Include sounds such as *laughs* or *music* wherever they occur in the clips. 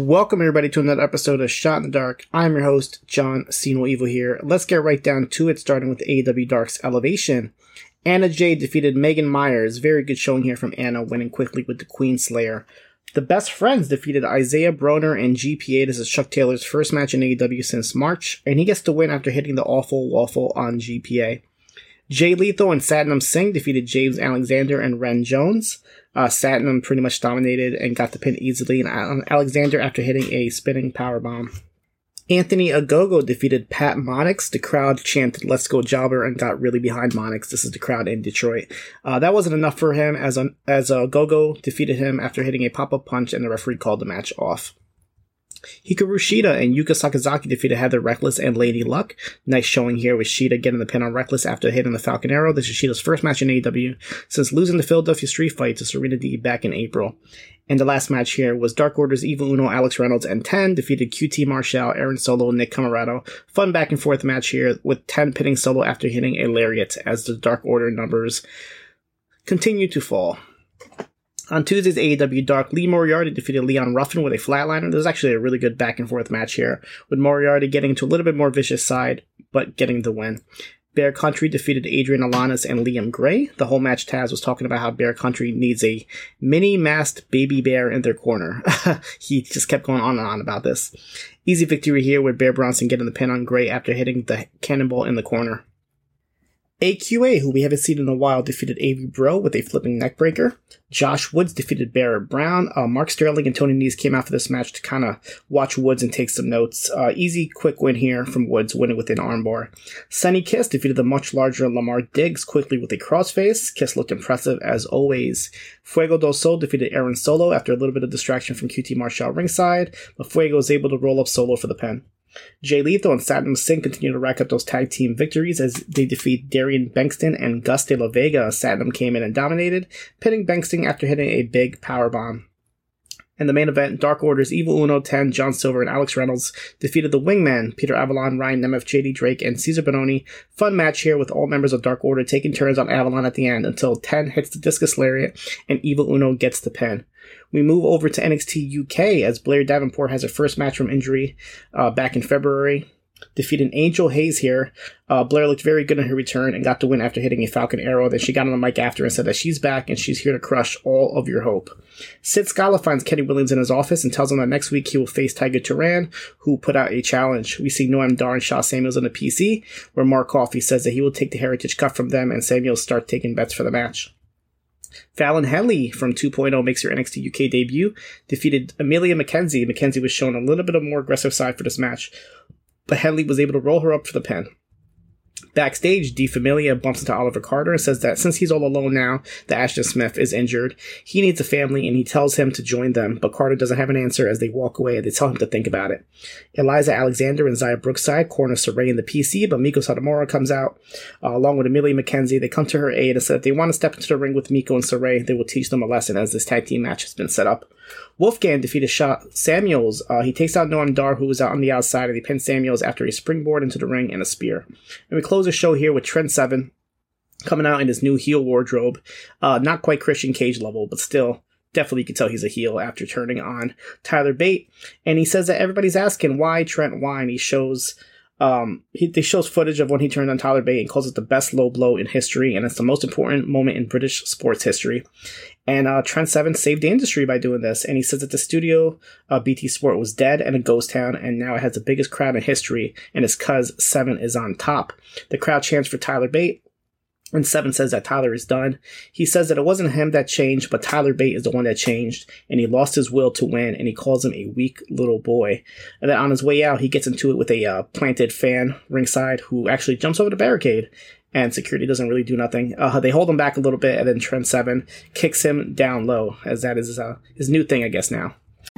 Welcome everybody to another episode of Shot in the Dark. I'm your host, John Cena Evil here. Let's get right down to it, starting with AEW Dark's Elevation. Anna Jay defeated Megan Myers. Very good showing here from Anna, winning quickly with the Queen Slayer. The Best Friends defeated Isaiah Broner and GPA. This is Chuck Taylor's first match in AEW since March, and he gets the win after hitting the awful waffle on GPA. Jay Lethal and Satnam Singh defeated James Alexander and Ren Jones. Uh, Satnam pretty much dominated and got the pin easily on Alexander after hitting a spinning power bomb. Anthony Ogogo defeated Pat Monix. The crowd chanted "Let's go Jobber" and got really behind Monix. This is the crowd in Detroit. Uh, that wasn't enough for him as as Ogogo defeated him after hitting a pop up punch, and the referee called the match off. Hikaru Shida and Yuka Sakazaki defeated Heather Reckless and Lady Luck. Nice showing here with Shida getting the pin on Reckless after hitting the Falcon Arrow. This is Shida's first match in AEW since losing the Philadelphia Street Fight to Serena Deeb back in April. And the last match here was Dark Order's Evil Uno, Alex Reynolds, and 10 defeated QT Marshall, Aaron Solo, and Nick Comoroto. Fun back and forth match here with 10 pinning Solo after hitting a lariat as the Dark Order numbers continue to fall. On Tuesday's AEW Dark, Lee Moriarty defeated Leon Ruffin with a flatliner. There was actually a really good back and forth match here, with Moriarty getting to a little bit more vicious side, but getting the win. Bear Country defeated Adrian Alanis and Liam Gray. The whole match Taz was talking about how Bear Country needs a mini masked baby bear in their corner. *laughs* he just kept going on and on about this. Easy victory here with Bear Bronson getting the pin on Gray after hitting the cannonball in the corner. AQA, who we haven't seen in a while, defeated AV Bro with a flipping neckbreaker. Josh Woods defeated Barrett Brown. Uh, Mark Sterling and Tony Nese came out for this match to kind of watch Woods and take some notes. Uh, easy, quick win here from Woods, winning with an armbar. Sunny Kiss defeated the much larger Lamar Diggs quickly with a crossface. Kiss looked impressive as always. Fuego del Sol defeated Aaron Solo after a little bit of distraction from QT Marshall ringside, but Fuego was able to roll up Solo for the pin. Jay Lethal and Satnam Singh continue to rack up those tag team victories as they defeat Darian Bankston and Gus De La Vega. Satnam came in and dominated, pinning Bankston after hitting a big power bomb. In the main event, Dark Order's Evil Uno 10, John Silver, and Alex Reynolds defeated the Wingman, Peter Avalon, Ryan Nemeth, JD Drake, and Caesar Bononi. Fun match here with all members of Dark Order taking turns on Avalon at the end until 10 hits the discus lariat and Evil Uno gets the pin. We move over to NXT UK as Blair Davenport has her first match from injury uh, back in February. Defeating Angel Hayze here. Uh, Blair looked very good in her return and got the win after hitting a Falcon Arrow. Then she got on the mic after and said that she's back and she's here to crush all of your hope. Sid Scala finds Kenny Williams in his office and tells him that next week he will face Tiger Turan, who put out a challenge. We see Noam Dar and Sha Samuels on the PC, where Mark Coffey says that he will take the Heritage Cup from them and Samuels start taking bets for the match. Fallon Henley from 2.0 makes her NXT UK debut, defeated Emilia McKenzie. McKenzie was shown a little bit of more aggressive side for this match, but Henley was able to roll her up for the pin. Backstage, Die Familie bumps into Oliver Carter and says that since he's all alone now, that Ashton Smith is injured, he needs a family and he tells him to join them, but Carter doesn't have an answer as they walk away and they tell him to think about it. Eliza Alexander and Xia Brookside corner Sarray in the PC, but Meiko Satomura comes out uh, along with Emilia McKenzie. They come to her aid and say that they want to step into the ring with Meiko and Sarray. They will teach them a lesson as this tag team match has been set up. Wolfgang defeated Samuels. Uh, he takes out Noam Dar, who was out on the outside, and he pins Samuels after a springboard into the ring and a spear. And we close the show here with Trent Seven coming out in his new heel wardrobe. Uh, not quite Christian Cage level, but still definitely you can tell he's a heel after turning on Tyler Bate. And he says that everybody's asking why Trent why, and he shows um, he, shows footage of when he turned on Tyler Bate and calls it the best low blow in history, and it's the most important moment in British sports history. And uh, Trent Seven saved the industry by doing this. And he says that the studio, uh, BT Sport, was dead and a ghost town, and now it has the biggest crowd in history, and it's cause Seven is on top. The crowd chants for Tyler Bate, and Seven says that Tyler is done. He says that it wasn't him that changed, but Tyler Bate is the one that changed, and he lost his will to win, and he calls him a weak little boy. And then on his way out, he gets into it with a uh, planted fan ringside who actually jumps over the barricade, and security doesn't really do nothing. Uh, they hold him back a little bit, and then Trent Seven kicks him down low, as that is uh, his new thing, I guess, now.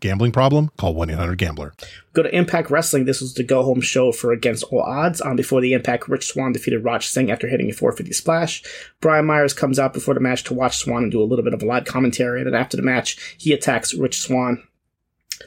Gambling problem? Call 1-800-GAMBLER. Go to Impact Wrestling. This was the go-home show for Against All Odds. Um, before the Impact, Rich Swann defeated Raj Singh after hitting a 450 splash. Brian Myers comes out before the match to watch Swann and do a little bit of a live commentary. And then after the match, he attacks Rich Swann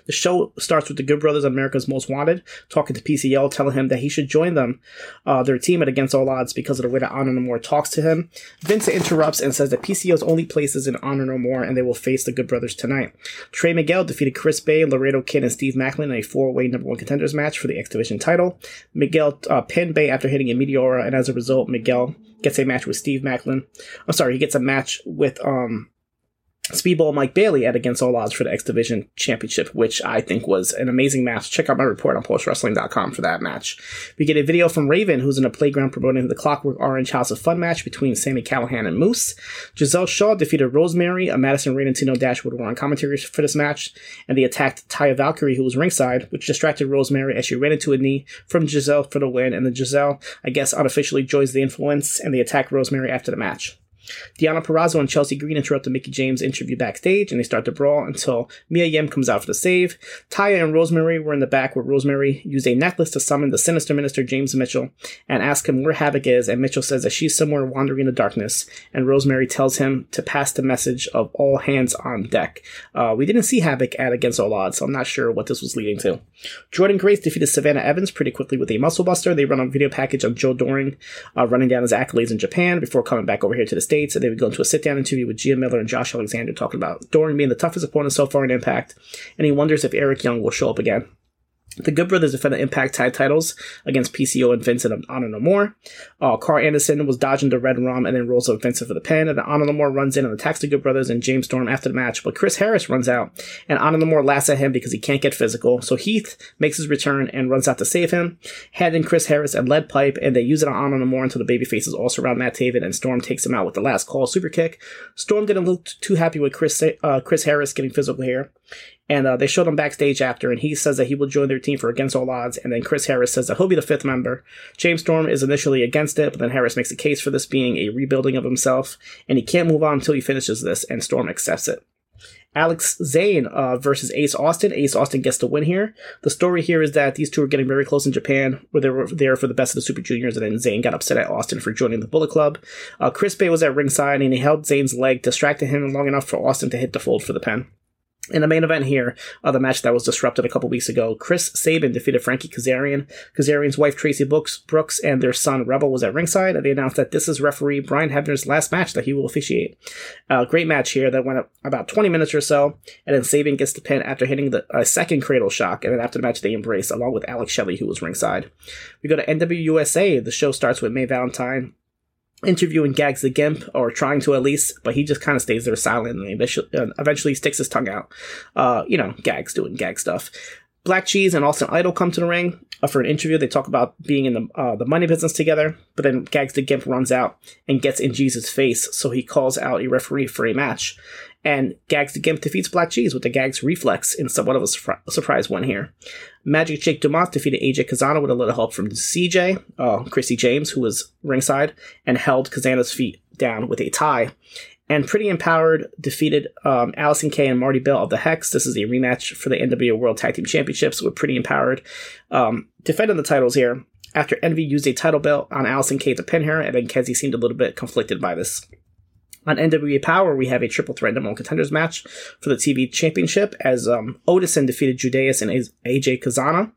the show starts with the Good Brothers America's Most Wanted talking to PCO, telling him that he should join them, uh, their team at Against All Odds because of the way that Honor No More talks to him. Vince interrupts and says that PCO's only place is in Honor No More and they will face the Good Brothers tonight. Trey Miguel defeated Chris Bey, Laredo Kid, and Steve Maclin in a four-way number one contenders match for the X Division title. Miguel uh, pinned Bey after hitting a Meteora, and as a result, Miguel gets a match with Steve Maclin. I'm sorry, he gets a match with um Speedball Mike Bailey at Against All Odds for the X Division Championship, which I think was an amazing match. Check out my report on postwrestling.com for that match. We get a video from Raven, who's in a playground promoting the Clockwork Orange House of Fun match between Sami Callihan and Moose. Gisele Shaw defeated Rosemary, a Madison Rayne and Tenille Dashwood were on commentary for this match, and they attacked Taya Valkyrie, who was ringside, which distracted Rosemary as she ran into a knee from Gisele for the win, and then Gisele, I guess, unofficially joins the influence, and they attack Rosemary after the match. Deonna Purrazzo and Chelsea Green interrupt the Mickie James interview backstage and they start to brawl until Mia Yim comes out for the save. Taya and Rosemary were in the back where Rosemary used a necklace to summon the sinister minister James Mitchell and ask him where Havoc is and Mitchell says that she's somewhere wandering in the darkness and Rosemary tells him to pass the message of all hands on deck. Uh, we didn't see Havoc at Against All Odds so I'm not sure what this was leading to. Jordynne Grace defeated Savannah Evans pretty quickly with a muscle buster. They run a video package of Joe Doering uh, running down his accolades in Japan before coming back over here to the States and they would go into a sit down interview with Gia Miller and Josh Alexander talking about Doering being the toughest opponent so far in Impact, and he wonders if Eric Young will show up again. The Good Brothers defended Impact tag titles against PCO and Vincent of Honor No More. Uh, Karl Anderson was dodging the Red Rum and then rolls up Vincent for the pin. And Honor No More runs in and attacks the Good Brothers and James Storm after the match. But Chris Harris runs out and Honor No More laughs at him because he can't get physical. So Heath makes his return and runs out to save him, handing Chris Harris a lead pipe and they use it on Honor No More until the babyfaces all surround Matt Taven and Storm takes him out with the last call super kick. Storm didn't look too happy with Chris, uh, Chris Harris getting physical here. And uh, they showed him backstage after, and he says that he will join their team for Against All Odds. And then Chris Harris says that he'll be the fifth member. James Storm is initially against it, but then Harris makes a case for this being a rebuilding of himself, and he can't move on until he finishes this, and Storm accepts it. Alex Zayne uh, versus Ace Austin. Ace Austin gets the win here. The story here is that these two are getting very close in Japan, where they were there for the best of the Super Juniors, and then Zayne got upset at Austin for joining the Bullet Club. Uh, Chris Bey was at ringside, and he held Zayne's leg, distracted him long enough for Austin to hit the fold for the pen. In the main event here, uh, the match that was disrupted a couple weeks ago, Chris Sabin defeated Frankie Kazarian. Kazarian's wife Traci Brooks, Brooks and their son Rebel was at ringside, and they announced that this is referee Brian Hebner's last match that he will officiate. Uh, great match here that went about 20 minutes or so, and then Sabin gets the pin after hitting the uh, second cradle shock, and then after the match they embrace, along with Alex Shelley, who was ringside. We go to NWA USA. The show starts with May Valentine interviewing Gags the Gimp, or trying to at least, but he just kind of stays there silently and eventually sticks his tongue out. Uh, you know, Gags doing gag stuff. BLK Jeez and Austin Idol come to the ring uh, for an interview. They talk about being in the uh, the money business together, but then Gags the Gimp runs out and gets in Jesus' face, so he calls out a referee for a match. And Gags the Gimp defeats BLK Jeez with the Gags reflex in somewhat of a, a surprise one here. Magic Jake Dumas defeated AJ Cazana with a little help from CJ, uh, Chrissy James, who was ringside, and held Cazana's feet down with a tie. And Pretty Empowered defeated um, Allison Kay and Marti Belle of the Hex. This is a rematch for the NWA World Tag Team Championships with Pretty Empowered um, defending the titles here after Envy used a title belt on Allison Kay to pin her, and then Kenzie seemed a little bit conflicted by this. On NWA Powerrr, we have a triple threat number one contenders match for the TV championship as um, Odinson defeated Judais and AJ Cazana.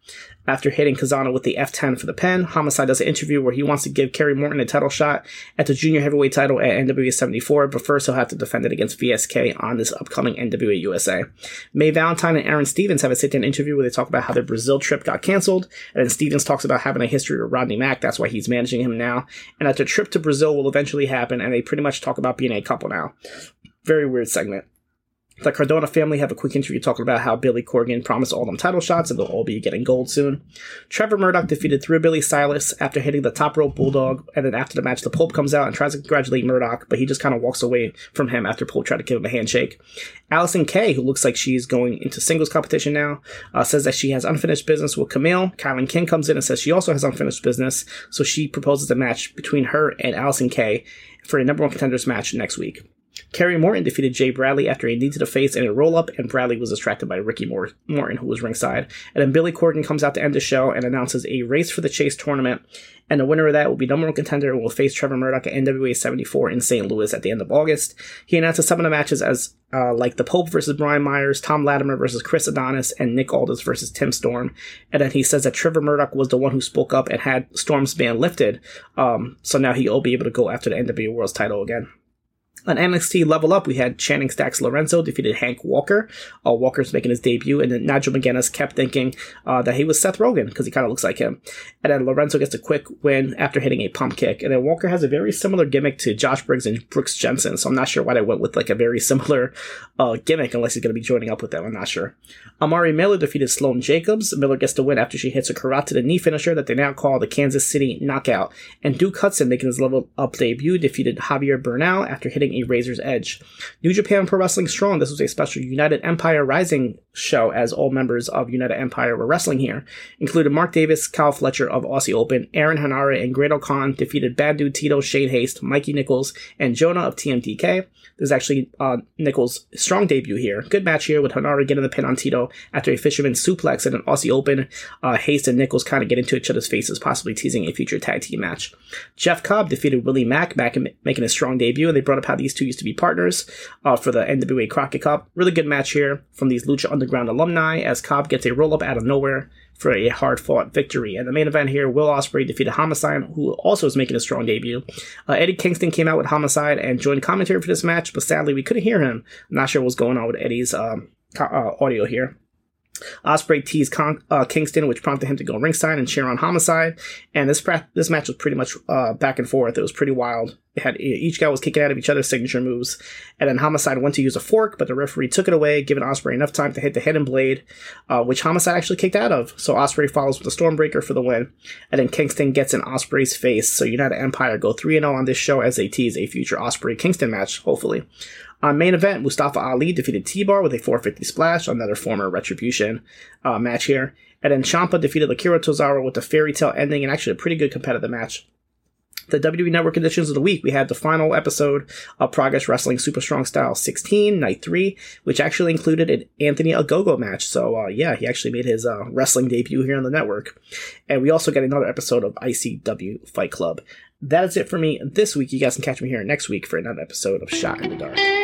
After hitting Cazana with the F10 for the pen, Homicide does an interview where he wants to give Kerry Morton a title shot at the junior heavyweight title at NWA 74, but first he'll have to defend it against VSK on this upcoming NWA USA. May Valentine and Aron Stevens have a sit down interview where they talk about how their Brazil trip got canceled, and then Stevens talks about having a history with Rodney Mack, that's why he's managing him now, and that the trip to Brazil will eventually happen, and they pretty much talk about being a couple now. Very weird segment. The Cardona family have a quick interview talking about how Billy Corgan promised all them title shots and they'll all be getting gold soon. Trevor Murdoch defeated through Billy Silas after hitting the top rope bulldog, and then after the match, the Pope comes out and tries to congratulate Murdoch, but he just kind of walks away from him after Pope tried to give him a handshake. Allison Kay, who looks like she's going into singles competition now, uh, says that she has unfinished business with Camille. KiLynn King comes in and says she also has unfinished business, so she proposes a match between her and Allison Kay for a number one contenders match next week. Kerry Morton defeated Jay Bradley after a knee to the face and a roll up, and Bradley was distracted by Ricky Morton, who was ringside. And then Billy Corgan comes out to end the show and announces a race for the Chase tournament. And the winner of that will be number one contender and will face Trevor Murdoch at NWA 74 in St. Louis at the end of August. He announces some of the matches as uh, like the Pope versus Brian Myers, Tom Latimer versus Chris Adonis, and Nick Aldis versus Tim Storm. And then he says that Trevor Murdoch was the one who spoke up and had Storm's ban lifted. Um, so now he'll be able to go after the NWA World's title again. On NXT Level Up, we had Channing Stacks Lorenzo defeated Hank Walker. Uh, Walker's making his debut, and then Nigel McGuinness kept thinking uh, that he was Seth Rogen because he kind of looks like him. And then Lorenzo gets a quick win after hitting a pump kick. And then Walker has a very similar gimmick to Josh Briggs and Brooks Jensen, so I'm not sure why they went with like a very similar uh, gimmick unless he's going to be joining up with them. I'm not sure. Amari Miller defeated Sloane Jacobs. Miller gets the win after she hits a karate to the knee finisher that they now call the Kansas City Knockout. And Duke Hudson, making his level up debut, defeated Javier Bernal after hitting a Razor's Edge. New Japan Pro Wrestling Strong, this was a special United Empire Rising show as all members of United Empire were wrestling here. Included Mark Davis, Kyle Fletcher of Aussie Open, Aaron Henare, and Great Khan defeated Bad Dude Tito, Shane Haste, Mikey Nichols, and Jonah of TMDK. There's actually uh, Nichols' strong debut here. Good match here with Henare getting the pin on Tito after a fisherman suplex at an Aussie Open. Uh, Haste and Nichols kind of get into each other's faces, possibly teasing a future tag team match. Jeff Cobb defeated Willie Mack back in making a strong debut, and they brought up how these two used to be partners uh, for the NWA Crockett Cup. Really good match here from these Lucha Underground alumni as Cobb gets a roll up out of nowhere for a hard fought victory. And the main event here, Will Ospreay defeated Homicide, who also is making a strong debut. Uh, Eddie Kingston came out with Homicide and joined commentary for this match, but sadly we couldn't hear him. I'm not sure what's going on with Eddie's um, uh, audio here. Ospreay teased Con- uh, Kingston, which prompted him to go ringside and cheer on Homicide. And this pra- this match was pretty much uh, back and forth. It was pretty wild. Had each guy was kicking out of each other's signature moves, and then Homicide went to use a fork, but the referee took it away, giving Ospreay enough time to hit the hidden blade, uh, which Homicide actually kicked out of. So Ospreay follows with a Stormbreaker for the win, and then Kingston gets in Ospreay's face. So United Empire go three and zero on this show as they tease a future Ospreay Kingston match, hopefully. On main event, Mustafa Ali defeated T-Bar with a 450 splash, another former Retribution uh, match here. And then Ciampa defeated Akira Tozawa with a fairy tale ending and actually a pretty good competitive match. The WWE Network editions of the week, we had the final episode of Progress Wrestling Super Strong Style 16, Night 3, which actually included an Anthony Ogogo match. So, uh, yeah, he actually made his uh, wrestling debut here on the network. And we also get another episode of ICW Fight Club. That is it for me this week. You guys can catch me here next week for another episode of Shot in the Dark.